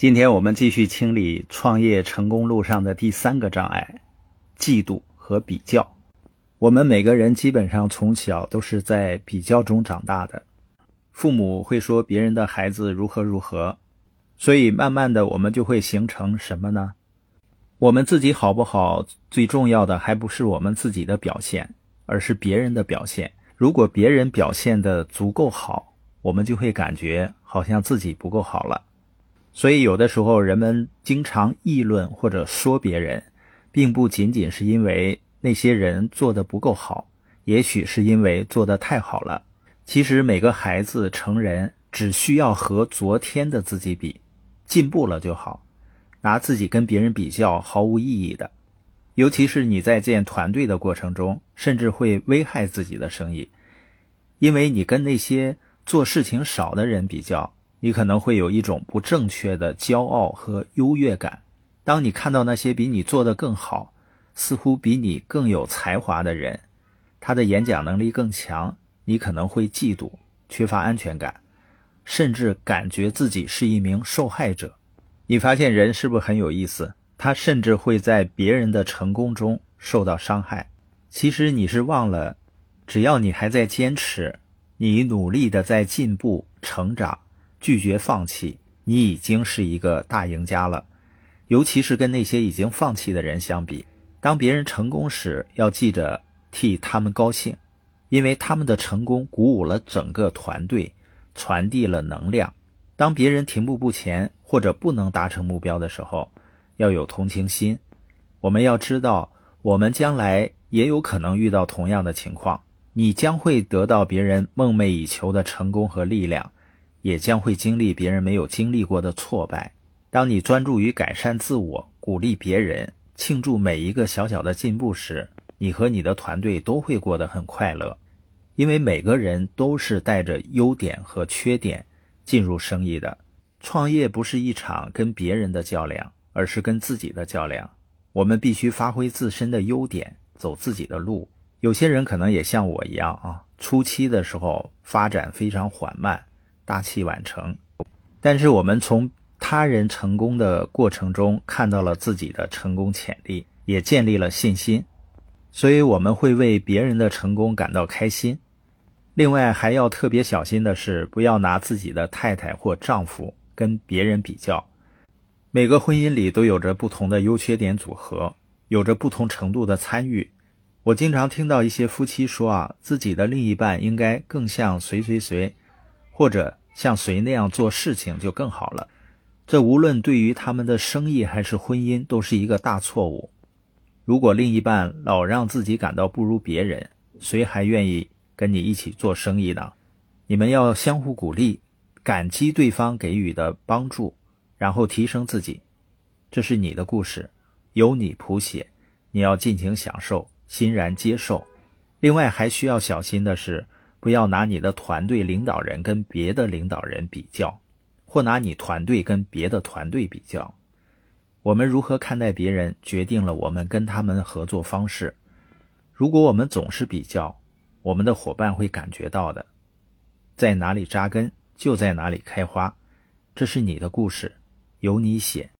今天我们继续清理创业成功路上的第三个障碍——嫉妒和比较。我们每个人基本上从小都是在比较中长大的，父母会说别人的孩子如何如何，所以慢慢的我们就会形成什么呢？我们自己好不好？最重要的还不是我们自己的表现，而是别人的表现。如果别人表现的足够好，我们就会感觉好像自己不够好了。所以，有的时候人们经常议论或者说别人，并不仅仅是因为那些人做的不够好，也许是因为做的太好了。其实，每个孩子、成人只需要和昨天的自己比，进步了就好。拿自己跟别人比较毫无意义的，尤其是你在建团队的过程中，甚至会危害自己的生意，因为你跟那些做事情少的人比较。你可能会有一种不正确的骄傲和优越感。当你看到那些比你做得更好、似乎比你更有才华的人，他的演讲能力更强，你可能会嫉妒、缺乏安全感，甚至感觉自己是一名受害者。你发现人是不是很有意思？他甚至会在别人的成功中受到伤害。其实你是忘了，只要你还在坚持，你努力的在进步、成长。拒绝放弃，你已经是一个大赢家了。尤其是跟那些已经放弃的人相比，当别人成功时，要记着替他们高兴，因为他们的成功鼓舞了整个团队，传递了能量。当别人停步不前或者不能达成目标的时候，要有同情心。我们要知道，我们将来也有可能遇到同样的情况，你将会得到别人梦寐以求的成功和力量。也将会经历别人没有经历过的挫败。当你专注于改善自我、鼓励别人、庆祝每一个小小的进步时，你和你的团队都会过得很快乐。因为每个人都是带着优点和缺点进入生意的。创业不是一场跟别人的较量，而是跟自己的较量。我们必须发挥自身的优点，走自己的路。有些人可能也像我一样啊，初期的时候发展非常缓慢。大器晚成，但是我们从他人成功的过程中看到了自己的成功潜力，也建立了信心，所以我们会为别人的成功感到开心。另外还要特别小心的是，不要拿自己的太太或丈夫跟别人比较。每个婚姻里都有着不同的优缺点组合，有着不同程度的参与。我经常听到一些夫妻说啊，自己的另一半应该更像谁谁谁，或者。像谁那样做事情就更好了，这无论对于他们的生意还是婚姻都是一个大错误。如果另一半老让自己感到不如别人，谁还愿意跟你一起做生意呢？你们要相互鼓励，感激对方给予的帮助，然后提升自己。这是你的故事，由你谱写，你要尽情享受，欣然接受。另外还需要小心的是。不要拿你的团队领导人跟别的领导人比较，或拿你团队跟别的团队比较。我们如何看待别人，决定了我们跟他们的合作方式。如果我们总是比较，我们的伙伴会感觉到的。在哪里扎根，就在哪里开花。这是你的故事，由你写。